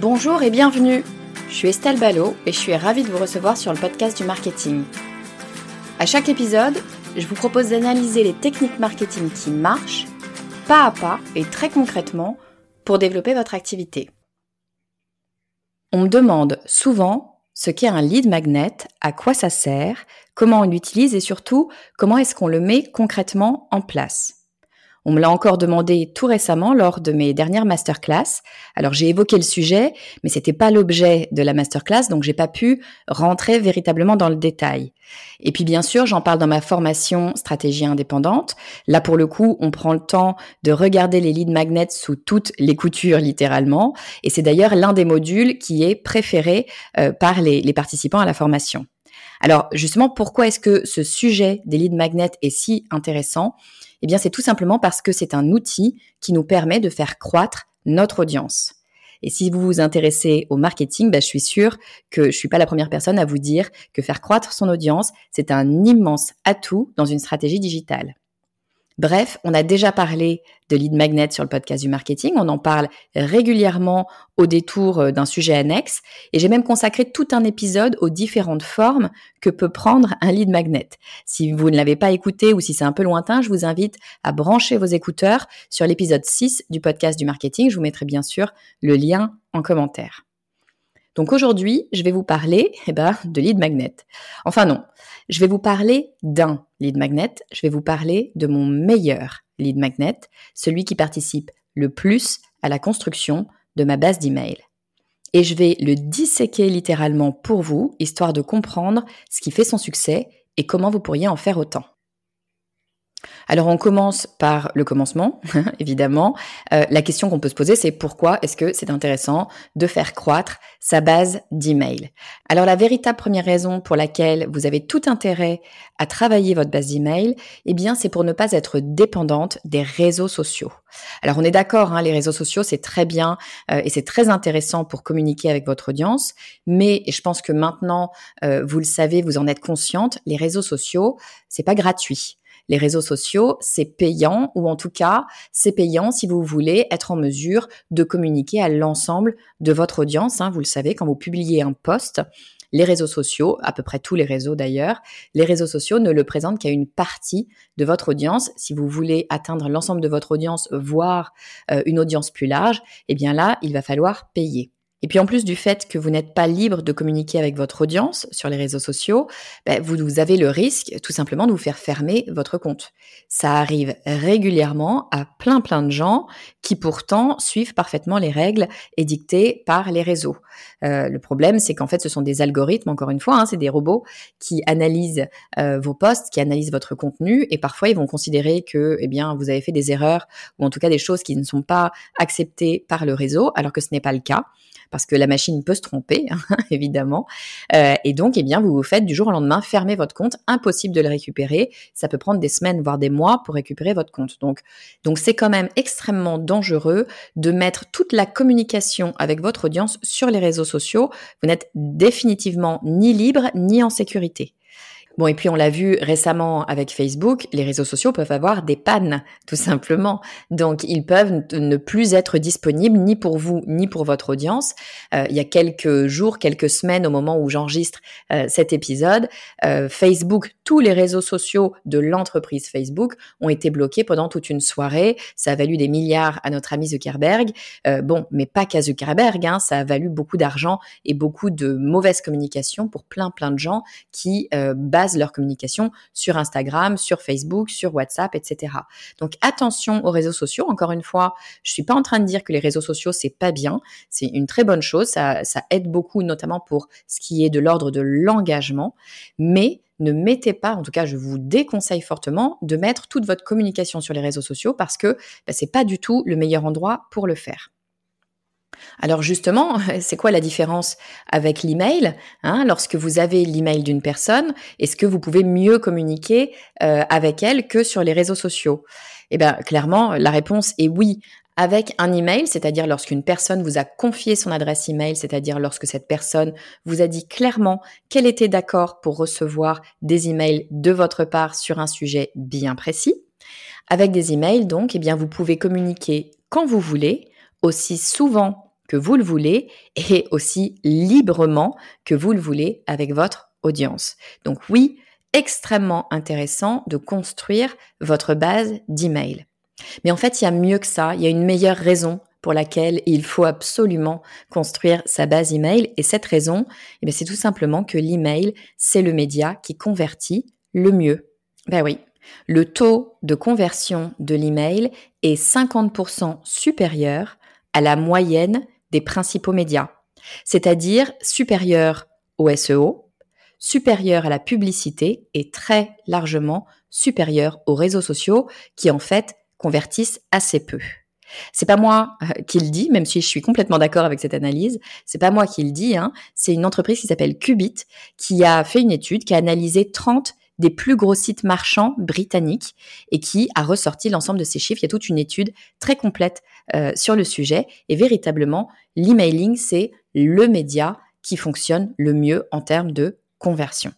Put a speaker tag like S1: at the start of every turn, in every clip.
S1: Bonjour et bienvenue. Je suis Estelle Ballot et je suis ravie de vous recevoir sur le podcast du marketing. À chaque épisode, je vous propose d'analyser les techniques marketing qui marchent, pas à pas et très concrètement, pour développer votre activité. On me demande souvent ce qu'est un lead magnet, à quoi ça sert, comment on l'utilise et surtout comment est-ce qu'on le met concrètement en place. On me l'a encore demandé tout récemment lors de mes dernières masterclass. Alors j'ai évoqué le sujet, mais c'était pas l'objet de la masterclass, donc j'ai pas pu rentrer véritablement dans le détail. Et puis bien sûr, j'en parle dans ma formation stratégie indépendante. Là pour le coup, on prend le temps de regarder les lead magnets sous toutes les coutures littéralement, et c'est d'ailleurs l'un des modules qui est préféré euh, par les, participants à la formation. Alors justement, pourquoi est-ce que ce sujet des lead magnets est si intéressant? Eh bien, c'est tout simplement parce que c'est un outil qui nous permet de faire croître notre audience. Et si vous vous intéressez au marketing, bah, je suis sûre que je suis pas la première personne à vous dire que faire croître son audience, c'est un immense atout dans une stratégie digitale. Bref, on a déjà parlé de lead magnet sur le podcast du marketing. On en parle régulièrement au détour euh, d'un sujet annexe. Et j'ai même consacré tout un épisode aux différentes formes que peut prendre un lead magnet. Si vous ne l'avez pas écouté ou si c'est un peu lointain, je vous invite à brancher vos écouteurs sur l'épisode 6 du podcast du marketing. Je vous mettrai bien sûr le lien en commentaire. Donc aujourd'hui, je vais vous parler eh ben, de lead magnet. Enfin non, je vais vous parler d'un lead magnet, je vais vous parler de mon meilleur lead magnet, celui qui participe le plus à la construction de ma base d'email. Et je vais le disséquer littéralement pour vous, histoire de comprendre ce qui fait son succès et comment vous pourriez en faire autant. Alors on commence par le commencement, évidemment. Euh, la question qu'on peut se poser, c'est pourquoi est-ce que c'est intéressant de faire croître sa base d'email? Alors la véritable première raison pour laquelle vous avez tout intérêt à travailler votre base d'email, eh bien c'est pour ne pas être dépendante des réseaux sociaux. Alors on est d'accord, hein, les réseaux sociaux c'est très bien euh, et c'est très intéressant pour communiquer avec votre audience, mais je pense que maintenant euh, vous le savez, vous en êtes consciente, les réseaux sociaux c'est pas gratuit les réseaux sociaux, c'est payant ou en tout cas, c'est payant si vous voulez être en mesure de communiquer à l'ensemble de votre audience. Hein. Vous le savez, quand vous publiez un post, les réseaux sociaux, à peu près tous les réseaux d'ailleurs, les réseaux sociaux ne le présentent qu'à une partie de votre audience. Si vous voulez atteindre l'ensemble de votre audience, voire euh, une audience plus large, eh bien là, il va falloir payer. Et puis en plus du fait que vous n'êtes pas libre de communiquer avec votre audience sur les réseaux sociaux, ben, vous, avez le risque tout simplement de vous faire fermer votre compte. Ça arrive régulièrement à plein plein de gens qui pourtant suivent parfaitement les règles édictées par les réseaux. Euh, le problème, c'est qu'en fait, ce sont des algorithmes, encore une fois, hein, c'est des robots qui analysent euh, vos posts, qui analysent votre contenu, et parfois ils vont considérer que, eh bien, vous avez fait des erreurs ou en tout cas des choses qui ne sont pas acceptées par le réseau, alors que ce n'est pas le cas parce que la machine peut se tromper, hein, évidemment. Euh, et donc, eh bien, vous vous faites du jour au lendemain fermer votre compte, impossible de le récupérer. Ça peut prendre des semaines, voire des mois pour récupérer votre compte. Donc, donc c'est quand même extrêmement dangereux de mettre toute la communication avec votre audience sur les réseaux sociaux. Vous n'êtes définitivement ni libre ni en sécurité. Bon, et puis on l'a vu récemment avec Facebook, les réseaux sociaux peuvent avoir des pannes, tout simplement. Donc, ils peuvent ne plus être disponibles ni pour vous, ni pour votre audience. Euh, il y a quelques jours, quelques semaines, au moment où j'enregistre euh, cet épisode, euh, Facebook, tous les réseaux sociaux de l'entreprise Facebook ont été bloqués pendant toute une soirée. Ça a valu des milliards à notre ami Zuckerberg. bon, mais pas qu'à Zuckerberg, hein, ça a valu beaucoup d'argent et beaucoup de mauvaise communication pour plein, plein de gens qui leur communication sur Instagram, sur Facebook, sur WhatsApp, etc. Donc attention aux réseaux sociaux. Encore une fois, je suis pas en train de dire que les réseaux sociaux c'est pas bien. C'est une très bonne chose. Ça, aide beaucoup, notamment pour ce qui est de l'ordre de l'engagement. Mais ne mettez pas, en tout cas, je vous déconseille fortement de mettre toute votre communication sur les réseaux sociaux parce que bah, c'est pas du tout le meilleur endroit pour le faire. Alors justement, c'est quoi la différence avec l'email hein, Lorsque vous avez l'email d'une personne, est-ce que vous pouvez mieux communiquer euh, avec elle que sur les réseaux sociaux? Eh bien, clairement, la réponse est oui. Avec un email, c'est-à-dire lorsqu'une personne vous a confié son adresse email, c'est-à-dire lorsque cette personne vous a dit clairement qu'elle était d'accord pour recevoir des emails de votre part sur un sujet bien précis. Avec des emails, donc, eh bien, vous pouvez communiquer quand vous voulez, aussi souvent que vous le voulez et aussi librement que vous le voulez avec votre audience. Donc oui, extrêmement intéressant de construire votre base d'email. Mais en fait, il y a mieux que ça, il y a une meilleure raison pour laquelle il faut absolument construire sa base email. Et cette raison, eh c'est tout simplement que l'email, c'est le média qui convertit le mieux. Ben oui, le taux de conversion de l'email est 50% supérieur à la moyenne des principaux médias, c'est-à-dire supérieur au SEO, supérieur à la publicité et très largement supérieur aux réseaux sociaux qui en fait convertissent assez peu. C'est pas moi euh, qui le dis, même si je suis complètement d'accord avec cette analyse. C'est pas moi qui le dis. Hein. C'est une entreprise qui s'appelle Qubit qui a fait une étude qui a analysé 30 des plus gros sites marchands britanniques et qui a ressorti l'ensemble de ces chiffres. Il y a toute une étude très complète euh, sur le sujet et véritablement, l'emailing, c'est le média qui fonctionne le mieux en termes de conversion.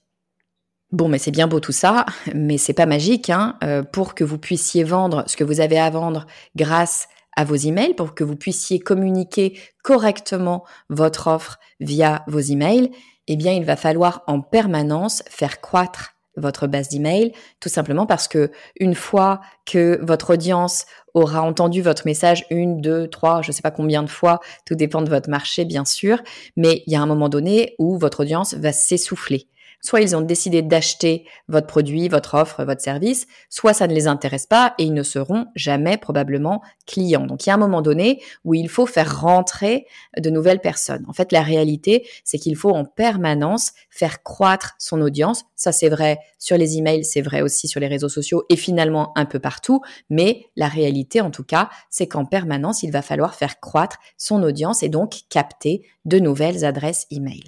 S1: Bon, mais c'est bien beau tout ça, mais c'est pas magique. Hein, euh, pour que vous puissiez vendre ce que vous avez à vendre grâce à vos emails, pour que vous puissiez communiquer correctement votre offre via vos emails, eh bien, il va falloir en permanence faire croître votre base d'email, tout simplement parce que une fois que votre audience aura entendu votre message une, deux, trois, je ne sais pas combien de fois, tout dépend de votre marché bien sûr, mais il y a un moment donné où votre audience va s'essouffler soit ils ont décidé d'acheter votre produit, votre offre, votre service, soit ça ne les intéresse pas et ils ne seront jamais probablement clients. Donc il y a un moment donné où il faut faire rentrer de nouvelles personnes. En fait, la réalité, c'est qu'il faut en permanence faire croître son audience. Ça, c'est vrai sur les emails, c'est vrai aussi sur les réseaux sociaux et finalement un peu partout. Mais la réalité, en tout cas, c'est qu'en permanence, il va falloir faire croître son audience et donc capter de nouvelles adresses email.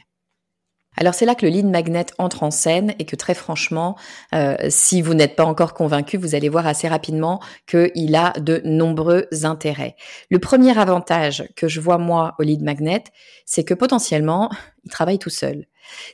S1: Alors c'est là que le lead magnet entre en scène et que très franchement, euh, si vous n'êtes pas encore convaincu, vous allez voir assez rapidement qu'il a de nombreux intérêts. Le premier avantage que je vois moi au lead magnet, c'est que potentiellement, il travaille tout seul.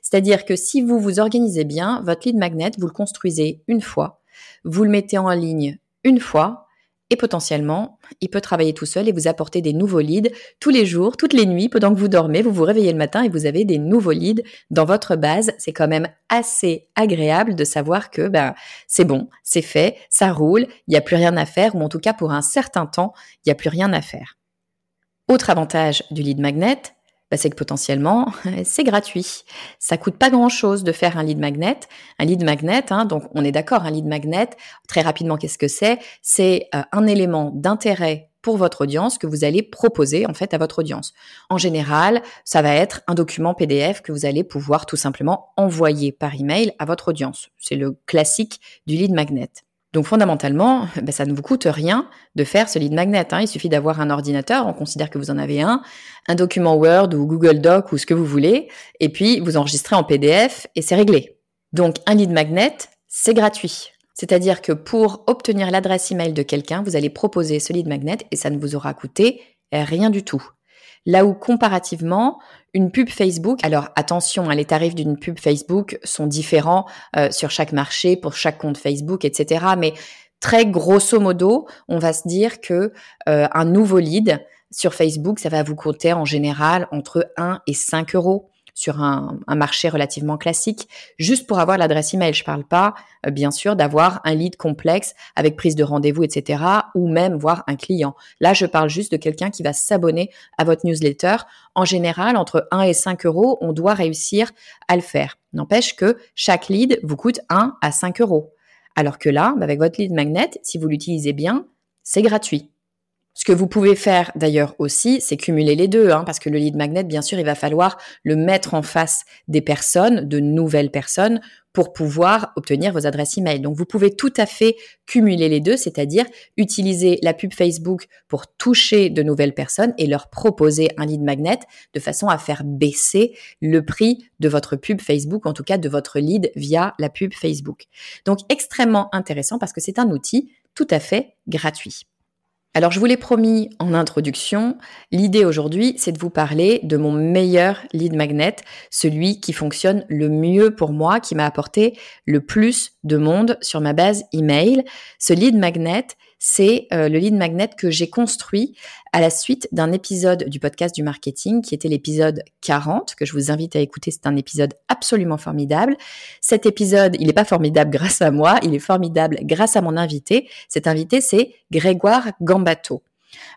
S1: C'est-à-dire que si vous vous organisez bien, votre lead magnet, vous le construisez une fois, vous le mettez en ligne une fois, et potentiellement, il peut travailler tout seul et vous apporter des nouveaux leads tous les jours, toutes les nuits, pendant que vous dormez, vous vous réveillez le matin et vous avez des nouveaux leads dans votre base. C'est quand même assez agréable de savoir que ben, c'est bon, c'est fait, ça roule, il n'y a plus rien à faire, ou en tout cas pour un certain temps, il n'y a plus rien à faire. Autre avantage du lead magnet, bah, c'est que potentiellement, c'est gratuit. Ça coûte pas grand-chose de faire un lead magnet. Un lead magnet, hein, donc on est d'accord, un lead magnet, très rapidement, qu'est-ce que c'est? C'est euh, un élément d'intérêt pour votre audience que vous allez proposer en fait à votre audience. En général, ça va être un document PDF que vous allez pouvoir tout simplement envoyer par email à votre audience. C'est le classique du lead magnet. Donc fondamentalement, ben, ça ne vous coûte rien de faire ce lead magnet. Hein. Il suffit d'avoir un ordinateur, on considère que vous en avez un, un document Word ou Google Doc ou ce que vous voulez, et puis vous enregistrez en PDF et c'est réglé. Donc un lead magnet, c'est gratuit. C'est-à-dire que pour obtenir l'adresse email de quelqu'un, vous allez proposer ce lead magnet et ça ne vous aura coûté rien du tout. Là où comparativement, une pub Facebook, alors attention, hein, les tarifs d'une pub Facebook sont différents euh, sur chaque marché, pour chaque compte Facebook, etc. Mais très grosso modo, on va se dire que euh, un nouveau lead sur Facebook, ça va vous coûter en général entre 1 et 5 euros sur un, marché relativement classique, juste pour avoir l'adresse email. Je parle pas, euh, bien sûr, d'avoir un lead complexe avec prise de rendez-vous, etc., ou même voir un client. Là, je parle juste de quelqu'un qui va s'abonner à votre newsletter. En général, entre 1 et 5 euros, on doit réussir à le faire. N'empêche que chaque lead vous coûte 1 à 5 euros. Alors que là, bah, avec votre lead magnet, si vous l'utilisez bien, c'est gratuit. Ce que vous pouvez faire d'ailleurs aussi, c'est cumuler les deux, hein, parce que le lead magnet, bien sûr, il va falloir le mettre en face des personnes, de nouvelles personnes, pour pouvoir obtenir vos adresses email. Donc vous pouvez tout à fait cumuler les deux, c'est-à-dire utiliser la pub Facebook pour toucher de nouvelles personnes et leur proposer un lead magnet de façon à faire baisser le prix de votre pub Facebook, en tout cas de votre lead via la pub Facebook. Donc extrêmement intéressant parce que c'est un outil tout à fait gratuit. Alors, je vous l'ai promis en introduction, l'idée aujourd'hui, c'est de vous parler de mon meilleur lead magnet, celui qui fonctionne le mieux pour moi, qui m'a apporté le plus de monde sur ma base email. Ce lead magnet, c'est euh, le lead magnet que j'ai construit à la suite d'un épisode du podcast du marketing qui était l'épisode 40 que je vous invite à écouter. C'est un épisode absolument formidable. Cet épisode, il n'est pas formidable grâce à moi, il est formidable grâce à mon invité. Cet invité, c'est Grégoire Gambato.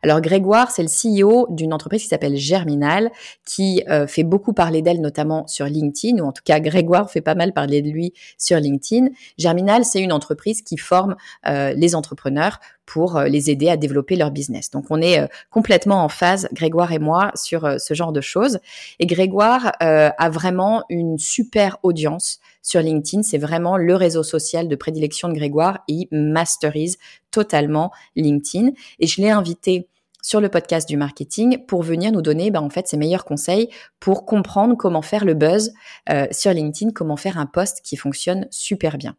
S1: Alors Grégoire, c'est le CEO d'une entreprise qui s'appelle Germinal, qui euh, fait beaucoup parler d'elle, notamment sur LinkedIn, ou en tout cas Grégoire fait pas mal parler de lui sur LinkedIn. Germinal, c'est une entreprise qui forme euh, les entrepreneurs pour euh, les aider à développer leur business. Donc on est complètement en phase, Grégoire et moi, sur ce genre de choses. Et Grégoire a vraiment une super audience sur LinkedIn. C'est vraiment le réseau social de prédilection de Grégoire. Il masterise totalement LinkedIn. Et je l'ai invité sur le podcast du marketing pour venir nous donner ben, en fait ses meilleurs conseils pour comprendre comment faire le buzz euh, sur LinkedIn, comment faire un post qui fonctionne super bien.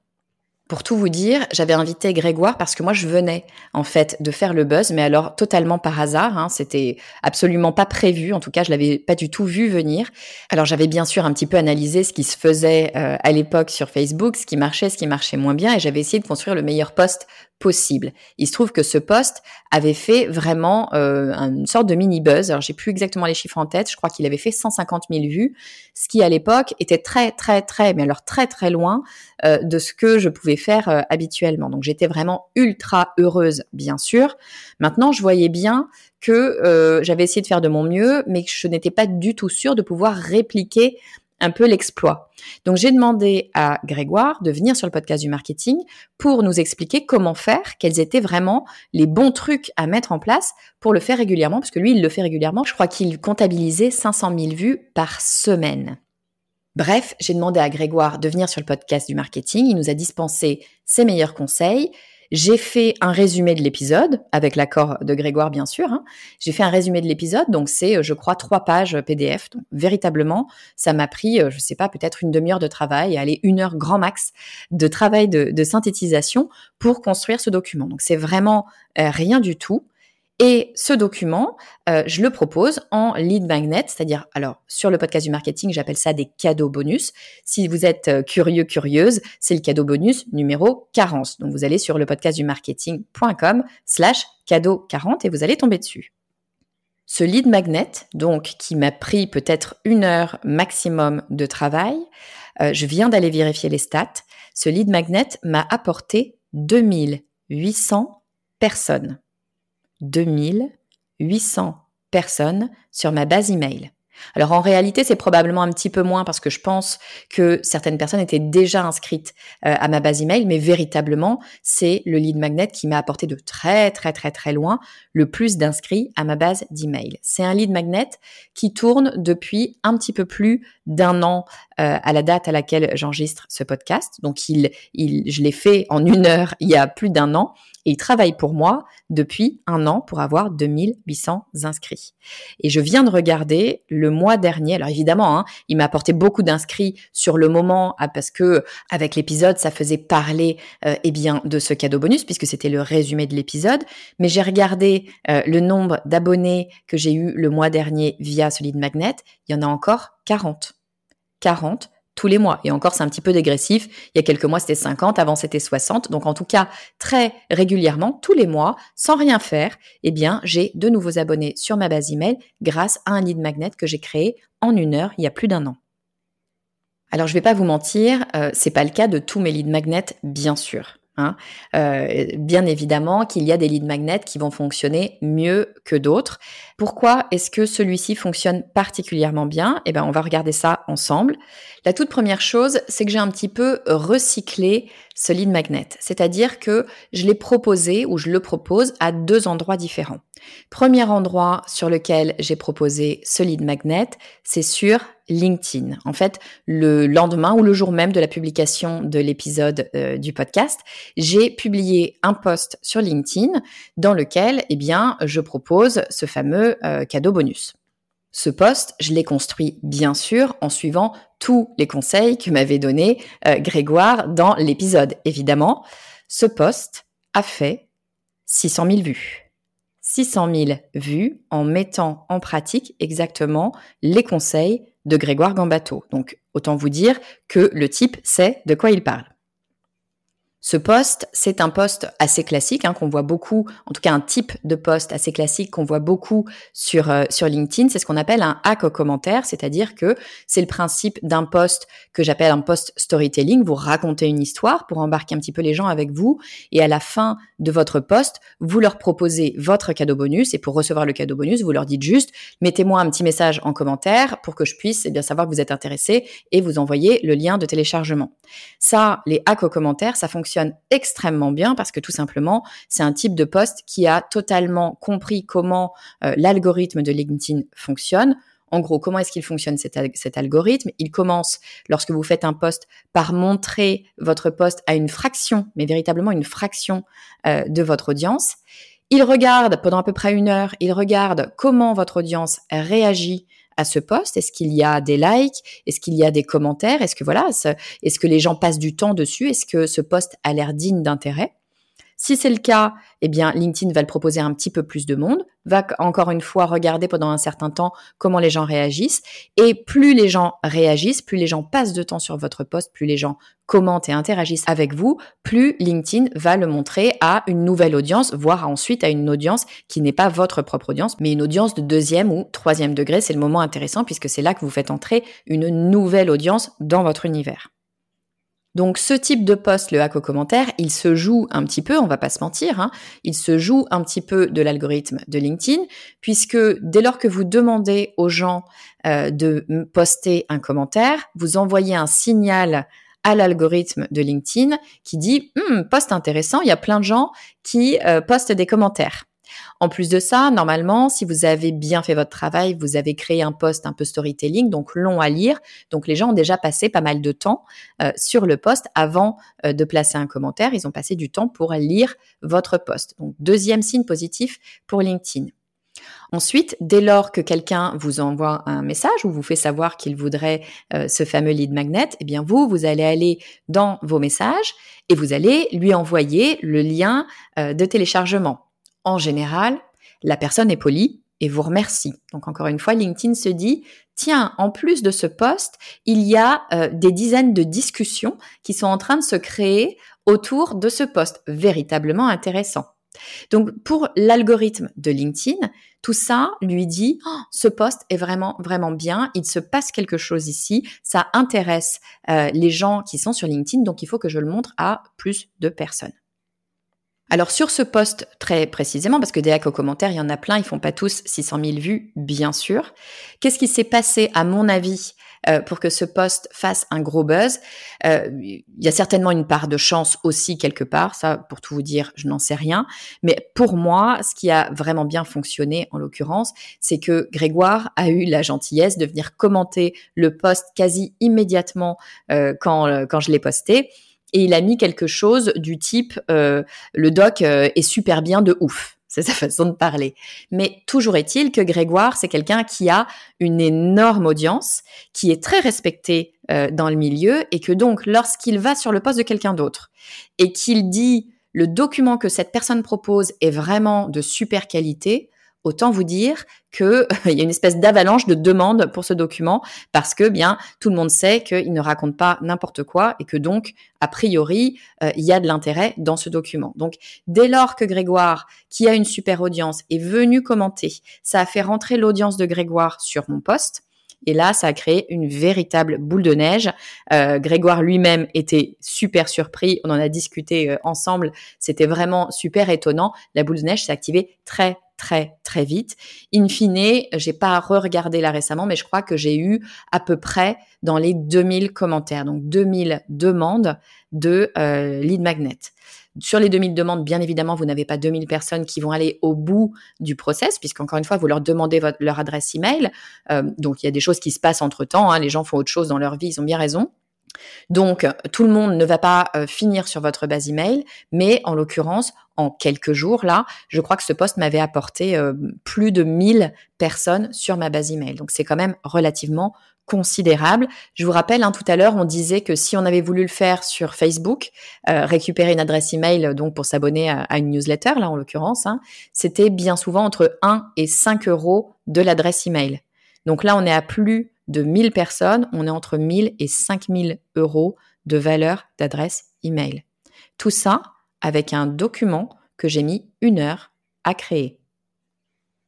S1: Pour tout vous dire, j'avais invité Grégoire parce que moi je venais en fait de faire le buzz, mais alors totalement par hasard. Hein, C'était absolument pas prévu. En tout cas, je l'avais pas du tout vu venir. Alors j'avais bien sûr un petit peu analysé ce qui se faisait euh, à l'époque sur Facebook, ce qui marchait, ce qui marchait moins bien, et j'avais essayé de construire le meilleur post possible. Il se trouve que ce poste avait fait vraiment euh, une sorte de mini buzz. Alors j'ai plus exactement les chiffres en tête. Je crois qu'il avait fait 150 000 vues, ce qui à l'époque était très très très, mais alors très très loin euh, de ce que je pouvais faire euh, habituellement. Donc j'étais vraiment ultra heureuse, bien sûr. Maintenant, je voyais bien que j'avais essayé de faire de mon mieux, mais que je n'étais pas du tout sûre de pouvoir répliquer un peu l'exploit. Donc j'ai demandé à Grégoire de venir sur le podcast du marketing pour nous expliquer comment faire, quels étaient vraiment les bons trucs à mettre en place pour le faire régulièrement, parce que lui, il le fait régulièrement. Je crois qu'il comptabilisait 500 000 vues par semaine. Bref, j'ai demandé à Grégoire de venir sur le podcast du marketing. Il nous a dispensé ses meilleurs conseils. J'ai fait un résumé de l'épisode, avec l'accord de Grégoire bien sûr. Hein. J'ai fait un résumé de l'épisode, donc c'est, euh, je crois, trois pages PDF. Donc, véritablement, ça m'a pris, euh, je sais pas, peut-être une demi-heure de travail, aller une heure grand max de travail de, synthétisation pour construire ce document. Donc c'est vraiment euh, rien du tout. Et ce document, euh, je le propose en lead magnet, c'est-à-dire, alors sur le podcast du marketing, j'appelle ça des cadeaux bonus. Si vous êtes euh, curieux, curieuse, c'est le cadeau bonus numéro 40. Donc vous allez sur le podcast du marketing.com slash cadeau 40 et vous allez tomber dessus. Ce lead magnet, donc qui m'a pris peut-être une heure maximum de travail, euh, je viens d'aller vérifier les stats. Ce lead magnet m'a apporté 2800 personnes. 2800 personnes sur ma base email. Alors en réalité, c'est probablement un petit peu moins parce que je pense que certaines personnes étaient déjà inscrites euh, à ma base email, mais véritablement, c'est le lead magnet qui m'a apporté de très très très très loin le plus d'inscrits à ma base d'email. C'est un lead magnet qui tourne depuis un petit peu plus d'un an euh, à la date à laquelle j'enregistre ce podcast. Donc il, il, je l'ai fait en une heure il y a plus d'un an et il travaille pour moi depuis un an pour avoir 2800 inscrits. Et je viens de regarder le mois dernier. Alors évidemment, hein, il m'a apporté beaucoup d'inscrits sur le moment ah, parce que avec l'épisode, ça faisait parler euh, eh bien de ce cadeau bonus puisque c'était le résumé de l'épisode. Mais j'ai regardé euh, le nombre d'abonnés que j'ai eu le mois dernier via Solid Magnet. Il y en a encore 40. 40 tous les mois. Et encore, c'est un petit peu dégressif. Il y a quelques mois, c'était 50, avant c'était 60. Donc, en tout cas, très régulièrement, tous les mois, sans rien faire, eh bien, j'ai de nouveaux abonnés sur ma base email grâce à un lead magnet que j'ai créé en une heure, il y a plus d'un an. Alors, je vais pas vous mentir, euh, c'est pas le cas de tous mes lead magnets, bien sûr. Hein. Euh, bien évidemment qu'il y a des lead magnets qui vont fonctionner mieux que d'autres. Pourquoi est-ce que celui-ci fonctionne particulièrement bien? Eh ben, on va regarder ça ensemble. La toute première chose, c'est que j'ai un petit peu recyclé ce lead magnet, c'est-à-dire que je l'ai proposé ou je le propose à deux endroits différents. Premier endroit sur lequel j'ai proposé ce lead magnet, c'est sur LinkedIn. En fait, le lendemain ou le jour même de la publication de l'épisode euh, du podcast, j'ai publié un post sur LinkedIn dans lequel, eh bien, je propose ce fameux euh, cadeau bonus. Ce post, je l'ai construit bien sûr en suivant tous les conseils que m'avait donné euh, Grégoire dans l'épisode. Évidemment, ce post a fait 600 000 vues. 600 000 vues en mettant en pratique exactement les conseils de Grégoire Gambato. Donc, autant vous dire que le type sait de quoi il parle. Ce poste, c'est un poste assez classique hein, qu'on voit beaucoup, en tout cas un type de poste assez classique qu'on voit beaucoup sur euh, sur LinkedIn. C'est ce qu'on appelle un hack au commentaire, c'est-à-dire que c'est le principe d'un poste que j'appelle un post storytelling. Vous racontez une histoire pour embarquer un petit peu les gens avec vous, et à la fin de votre poste, vous leur proposez votre cadeau bonus. Et pour recevoir le cadeau bonus, vous leur dites juste mettez-moi un petit message en commentaire pour que je puisse eh bien savoir que vous êtes intéressé et vous envoyer le lien de téléchargement. Ça, les hacks au commentaire, ça fonctionne extrêmement bien parce que tout simplement, c'est un type de poste qui a totalement compris comment euh, l'algorithme de LinkedIn fonctionne. En gros, comment est-ce qu'il fonctionne cet, algorithme? Il commence, lorsque vous faites un poste, par montrer votre poste à une fraction, mais véritablement une fraction euh, de votre audience. Il regarde pendant à peu près une heure, il regarde comment votre audience réagit à ce poste? Est-ce qu'il y a des likes? Est-ce qu'il y a des commentaires? Est-ce que voilà, est-ce que les gens passent du temps dessus? Est-ce que ce poste a l'air digne d'intérêt? Si c'est le cas, eh bien, LinkedIn va le proposer un petit peu plus de monde, va encore une fois regarder pendant un certain temps comment les gens réagissent. Et plus les gens réagissent, plus les gens passent de temps sur votre poste, plus les gens commentent et interagissent avec vous, plus LinkedIn va le montrer à une nouvelle audience, voire ensuite à une audience qui n'est pas votre propre audience, mais une audience de deuxième ou troisième degré. C'est le moment intéressant puisque c'est là que vous faites entrer une nouvelle audience dans votre univers. Donc ce type de poste, le hack au commentaire, il se joue un petit peu, on va pas se mentir, hein, il se joue un petit peu de l'algorithme de LinkedIn, puisque dès lors que vous demandez aux gens euh, de poster un commentaire, vous envoyez un signal à l'algorithme de LinkedIn qui dit hm, poste intéressant, il y a plein de gens qui euh, postent des commentaires. En plus de ça, normalement, si vous avez bien fait votre travail, vous avez créé un poste un peu storytelling, donc long à lire. Donc les gens ont déjà passé pas mal de temps euh, sur le poste avant euh, de placer un commentaire. Ils ont passé du temps pour lire votre poste. Donc deuxième signe positif pour LinkedIn. Ensuite, dès lors que quelqu'un vous envoie un message ou vous fait savoir qu'il voudrait euh, ce fameux lead magnet, eh bien vous, vous allez aller dans vos messages et vous allez lui envoyer le lien de téléchargement en général, la personne est polie et vous remercie. Donc encore une fois, LinkedIn se dit, tiens, en plus de ce poste, il y a euh, des dizaines de discussions qui sont en train de se créer autour de ce poste véritablement intéressant. Donc pour l'algorithme de LinkedIn, tout ça lui dit oh, ce poste est vraiment vraiment bien, il se passe quelque chose ici, ça intéresse euh, les gens qui sont sur LinkedIn, donc il faut que je le montre à plus de personnes. Alors sur ce poste très précisément, parce que des hacks aux commentaires, il y en a plein, ils font pas tous 600 000 vues, bien sûr. Qu'est-ce qui s'est passé, à mon avis, euh, pour que ce poste fasse un gros buzz? Euh, Il y a certainement une part de chance aussi quelque part, ça, pour tout vous dire, je n'en sais rien. Mais pour moi, ce qui a vraiment bien fonctionné, en l'occurrence, c'est que Grégoire a eu la gentillesse de venir commenter le poste quasi immédiatement euh, quand, quand je l'ai posté et il a mis quelque chose du type euh, le doc euh, est super bien de ouf. c'est sa façon de parler. Mais toujours est-il que Grégoire, c'est quelqu'un qui a une énorme audience, qui est très respecté euh, dans le milieu, et que donc lorsqu'il va sur le poste de quelqu'un d'autre et qu'il dit le document que cette personne propose est vraiment de super qualité, autant vous dire qu'il y a une espèce d'avalanche de demandes pour ce document parce que bien tout le monde sait qu'il ne raconte pas n'importe quoi et que donc a priori euh, il y a de l'intérêt dans ce document. Donc dès lors que Grégoire, qui a une super audience, est venu commenter, ça a fait rentrer l'audience de Grégoire sur mon poste. Et là, ça a créé une véritable boule de neige. Euh, Grégoire lui-même était super surpris. On en a discuté euh, ensemble. C'était vraiment super étonnant. La boule de neige s'est activée très très très vite. In fine, j'ai pas re-regardé là récemment, mais je crois que j'ai eu à peu près dans les 2000 commentaires, donc 2000 demandes de euh, lead magnet. Sur les 2000 demandes, bien évidemment, vous n'avez pas 2000 personnes qui vont aller au bout du process, puisqu'encore une fois, vous leur demandez votre, leur adresse email. Euh, donc, il y a des choses qui se passent entre temps. Hein, les gens font autre chose dans leur vie, ils ont bien raison. Donc, tout le monde ne va pas euh, finir sur votre base email, mais en l'occurrence, en quelques jours, là, je crois que ce poste m'avait apporté euh, plus de 1000 personnes sur ma base email. Donc, c'est quand même relativement considérable. Je vous rappelle, hein, tout à l'heure, on disait que si on avait voulu le faire sur Facebook, euh, récupérer une adresse email donc pour s'abonner à, une newsletter, là en l'occurrence, hein, c'était bien souvent entre 1 et 5 euros de l'adresse email. Donc là, on est à plus de 1000 personnes, on est entre 1000 et 5000 euros de valeur d'adresse email. Tout ça avec un document que j'ai mis une heure à créer.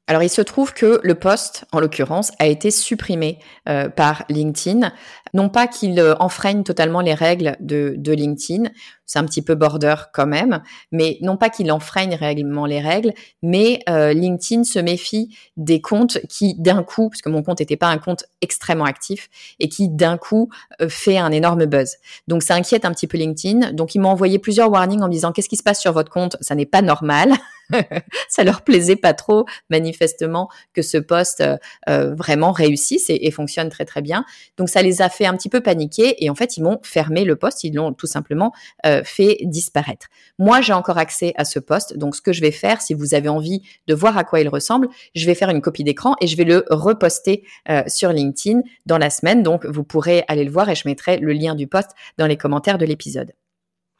S1: Alors il se trouve que le poste, en l'occurrence, a été supprimé euh, par LinkedIn. Non pas qu'il euh, enfreigne totalement les règles de, LinkedIn, c'est un petit peu border quand même, mais non pas qu'il enfreigne réellement les règles, mais euh, LinkedIn se méfie des comptes qui d'un coup, parce que mon compte n'était pas un compte extrêmement actif, et qui d'un coup fait un énorme buzz. Donc ça inquiète un petit peu LinkedIn. Donc ils m'ont envoyé plusieurs warnings en me disant qu'est-ce qui se passe sur votre compte, ça n'est pas normal. ça leur plaisait pas trop, manifestement, que ce poste euh, euh, vraiment réussisse et, fonctionne très très bien. Donc ça les a fait un petit peu paniquer et en fait ils m'ont fermé le poste, ils l'ont tout simplement euh, fait disparaître. Moi j'ai encore accès à ce poste, donc ce que je vais faire, si vous avez envie de voir à quoi il ressemble, je vais faire une copie d'écran et je vais le reposter sur LinkedIn dans la semaine. Donc vous pourrez aller le voir et je mettrai le lien du poste dans les commentaires de l'épisode.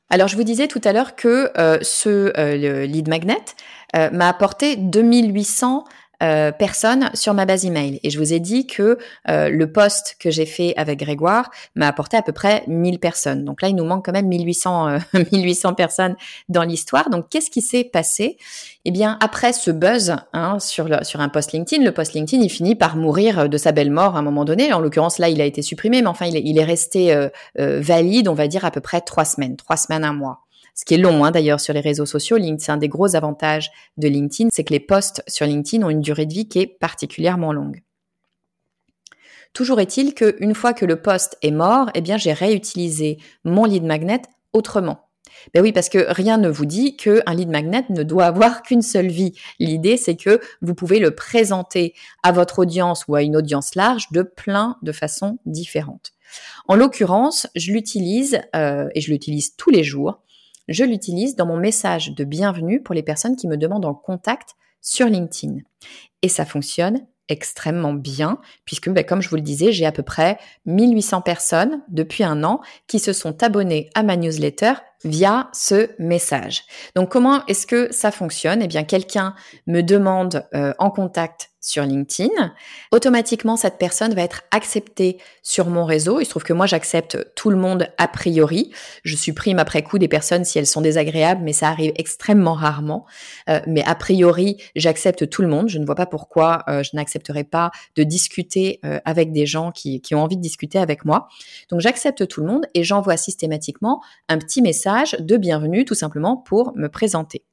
S1: Alors, je vous disais tout à l'heure que euh, ce euh, lead magnet euh, m'a apporté 2800 euh, personnes sur ma base email. Et je vous ai dit que euh, le post que j'ai fait avec Grégoire m'a apporté à peu près 1000 personnes. Donc là, il nous manque quand même 1800, 1800 personnes dans l'histoire. Donc qu'est-ce qui s'est passé? Eh bien, après ce buzz hein, sur, sur un post LinkedIn, le post LinkedIn, il finit par mourir de sa belle mort à un moment donné. En l'occurrence, là, il a été supprimé, mais enfin, il est, il est resté euh, valide, on va dire, à peu près trois semaines, trois semaines, un mois ce qui est long hein, d'ailleurs sur les réseaux sociaux. C'est un des gros avantages de LinkedIn, c'est que les posts sur LinkedIn ont une durée de vie qui est particulièrement longue. Toujours est-il qu'une fois que le post est mort, eh bien j'ai réutilisé mon lead magnet autrement. Ben oui, parce que rien ne vous dit qu'un lead magnet ne doit avoir qu'une seule vie. L'idée, c'est que vous pouvez le présenter à votre audience ou à une audience large de plein de façons différentes. En l'occurrence, je l'utilise euh, et je l'utilise tous les jours je l'utilise dans mon message de bienvenue pour les personnes qui me demandent en contact sur LinkedIn. Et ça fonctionne extrêmement bien, puisque ben, comme je vous le disais, j'ai à peu près 1800 personnes depuis un an qui se sont abonnées à ma newsletter via ce message. Donc comment est-ce que ça fonctionne? Eh bien, quelqu'un me demande euh, en contact sur LinkedIn. Automatiquement, cette personne va être acceptée sur mon réseau. Il se trouve que moi, j'accepte tout le monde a priori. Je supprime après coup des personnes si elles sont désagréables, mais ça arrive extrêmement rarement. Euh, mais a priori, j'accepte tout le monde. Je ne vois pas pourquoi euh, je n'accepterai pas de discuter avec des gens qui ont envie de discuter avec moi. Donc, j'accepte tout le monde et j'envoie systématiquement un petit message de bienvenue, tout simplement pour me présenter.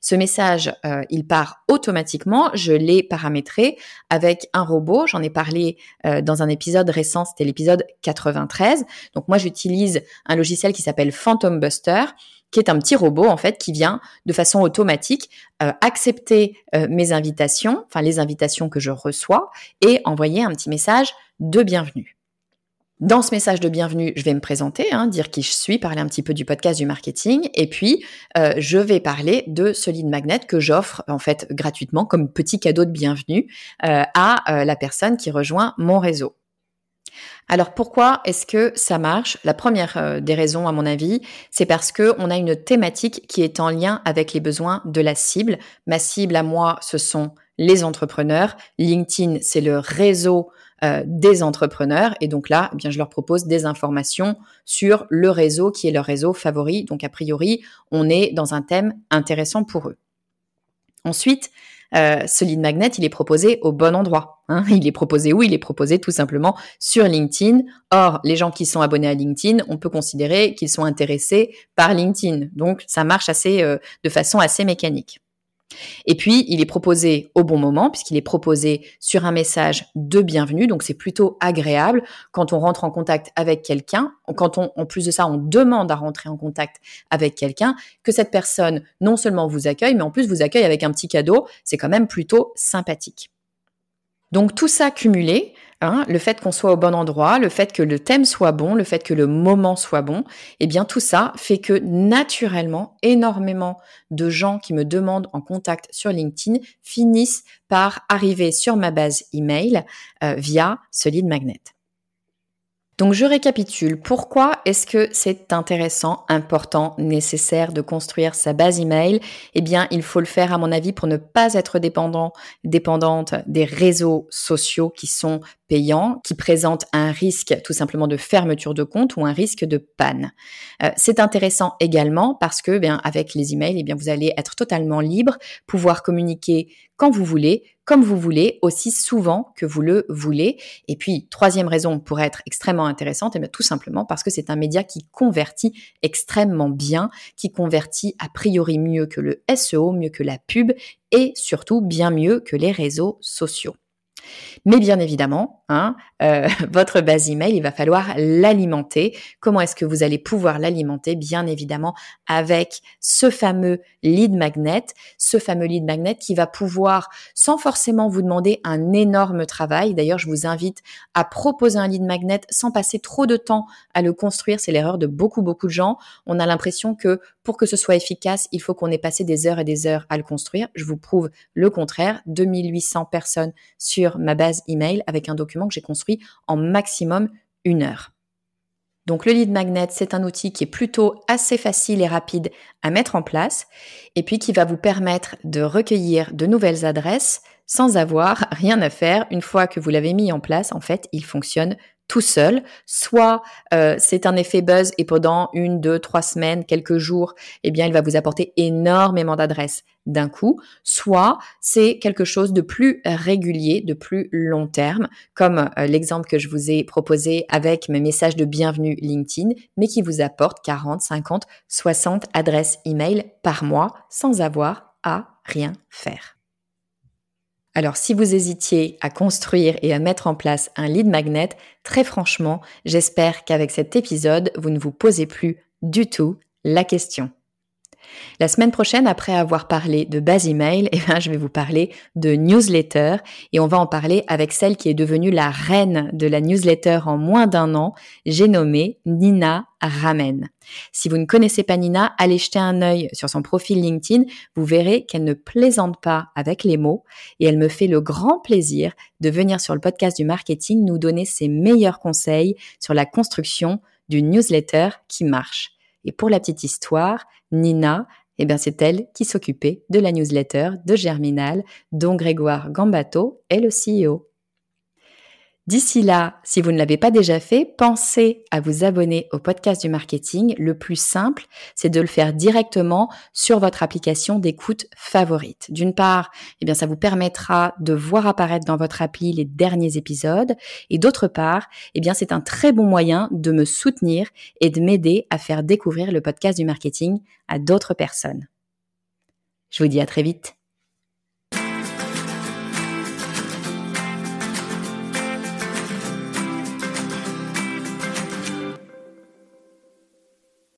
S1: Ce message, euh, il part automatiquement. Je l'ai paramétré avec un robot. J'en ai parlé euh, dans un épisode récent, c'était l'épisode 93. Donc moi, j'utilise un logiciel qui s'appelle Phantom Buster qui est un petit robot en fait qui vient de façon automatique euh, accepter mes invitations, enfin les invitations que je reçois et envoyer un petit message de bienvenue. Dans ce message de bienvenue, je vais me présenter, hein, dire qui je suis, parler un petit peu du podcast du marketing, et puis euh, je vais parler de ce lead magnet que j'offre en fait gratuitement comme petit cadeau de bienvenue euh, à euh, la personne qui rejoint mon réseau. Alors pourquoi est-ce que ça marche? La première des raisons, à mon avis, c'est parce que on a une thématique qui est en lien avec les besoins de la cible. Ma cible à moi, ce sont les entrepreneurs. LinkedIn, c'est le réseau euh, des entrepreneurs. Et donc là, eh bien, je leur propose des informations sur le réseau qui est leur réseau favori. Donc a priori, on est dans un thème intéressant pour eux. Ensuite, euh, ce lead magnet, il est proposé au bon endroit. Hein. Il est proposé où? Il est proposé tout simplement sur LinkedIn. Or, les gens qui sont abonnés à LinkedIn, on peut considérer qu'ils sont intéressés par LinkedIn. Donc, ça marche assez euh, de façon assez mécanique. Et puis, il est proposé au bon moment, puisqu'il est proposé sur un message de bienvenue. Donc, c'est plutôt agréable quand on rentre en contact avec quelqu'un, quand on, en plus de ça, on demande à rentrer en contact avec quelqu'un, que cette personne non seulement vous accueille, mais en plus vous accueille avec un petit cadeau. C'est quand même plutôt sympathique. Donc, tout ça cumulé, Hein, le fait qu'on soit au bon endroit, le fait que le thème soit bon, le fait que le moment soit bon, eh bien tout ça fait que naturellement, énormément de gens qui me demandent en contact sur LinkedIn finissent par arriver sur ma base email euh, via ce lead magnet. Donc je récapitule. Pourquoi est-ce que c'est intéressant, important, nécessaire de construire sa base email? Eh bien, il faut le faire à mon avis pour ne pas être dépendant, dépendante des réseaux sociaux qui sont payants, qui présentent un risque tout simplement de fermeture de compte ou un risque de panne. Euh, c'est intéressant également parce que, bien, avec les emails, eh bien, vous allez être totalement libre, pouvoir communiquer quand vous voulez, comme vous voulez, aussi souvent que vous le voulez. Et puis, troisième raison pour être extrêmement intéressante, eh bien, tout simplement parce que c'est un média qui convertit extrêmement bien, qui convertit a priori mieux que le SEO, mieux que la pub et surtout bien mieux que les réseaux sociaux. Mais bien évidemment, hein, euh, votre base email, il va falloir l'alimenter. Comment est-ce que vous allez pouvoir l'alimenter? Bien évidemment avec ce fameux lead magnet, ce fameux lead magnet qui va pouvoir, sans forcément vous demander un énorme travail, d'ailleurs je vous invite à proposer un lead magnet sans passer trop de temps à le construire, c'est l'erreur de beaucoup beaucoup de gens. On a l'impression que pour que ce soit efficace, il faut qu'on ait passé des heures et des heures à le construire. Je vous prouve le contraire. 2800 personnes sur ma base email avec un document que j'ai construit en maximum une heure. Donc le lead magnet, c'est un outil qui est plutôt assez facile et rapide à mettre en place et puis qui va vous permettre de recueillir de nouvelles adresses sans avoir rien à faire. Une fois que vous l'avez mis en place, en fait, il fonctionne tout seul, soit euh, c'est un effet buzz et pendant une, deux, trois semaines, quelques jours, eh bien, il va vous apporter énormément d'adresses d'un coup, soit c'est quelque chose de plus régulier, de plus long terme, comme euh, l'exemple que je vous ai proposé avec mes messages de bienvenue LinkedIn, mais qui vous apporte 40, 50, 60 adresses email par mois sans avoir à rien faire. Alors si vous hésitiez à construire et à mettre en place un lead magnet, très franchement, j'espère qu'avec cet épisode, vous ne vous posez plus du tout la question. La semaine prochaine, après avoir parlé de base email, eh bien, je vais vous parler de newsletter et on va en parler avec celle qui est devenue la reine de la newsletter en moins d'un an. J'ai nommé Nina Ramen. Si vous ne connaissez pas Nina, allez jeter un œil sur son profil LinkedIn. Vous verrez qu'elle ne plaisante pas avec les mots et elle me fait le grand plaisir de venir sur le podcast du marketing nous donner ses meilleurs conseils sur la construction d'une newsletter qui marche. Et pour la petite histoire, Nina, eh bien c'est elle qui s'occupait de la newsletter de Germinal, dont Grégoire Gambato est le CEO. D'ici là, si vous ne l'avez pas déjà fait, pensez à vous abonner au podcast du marketing. Le plus simple, c'est de le faire directement sur votre application d'écoute favorite. D'une part, eh bien, ça vous permettra de voir apparaître dans votre appli les derniers épisodes. Et d'autre part, eh bien, c'est un très bon moyen de me soutenir et de m'aider à faire découvrir le podcast du marketing à d'autres personnes. Je vous dis à très vite.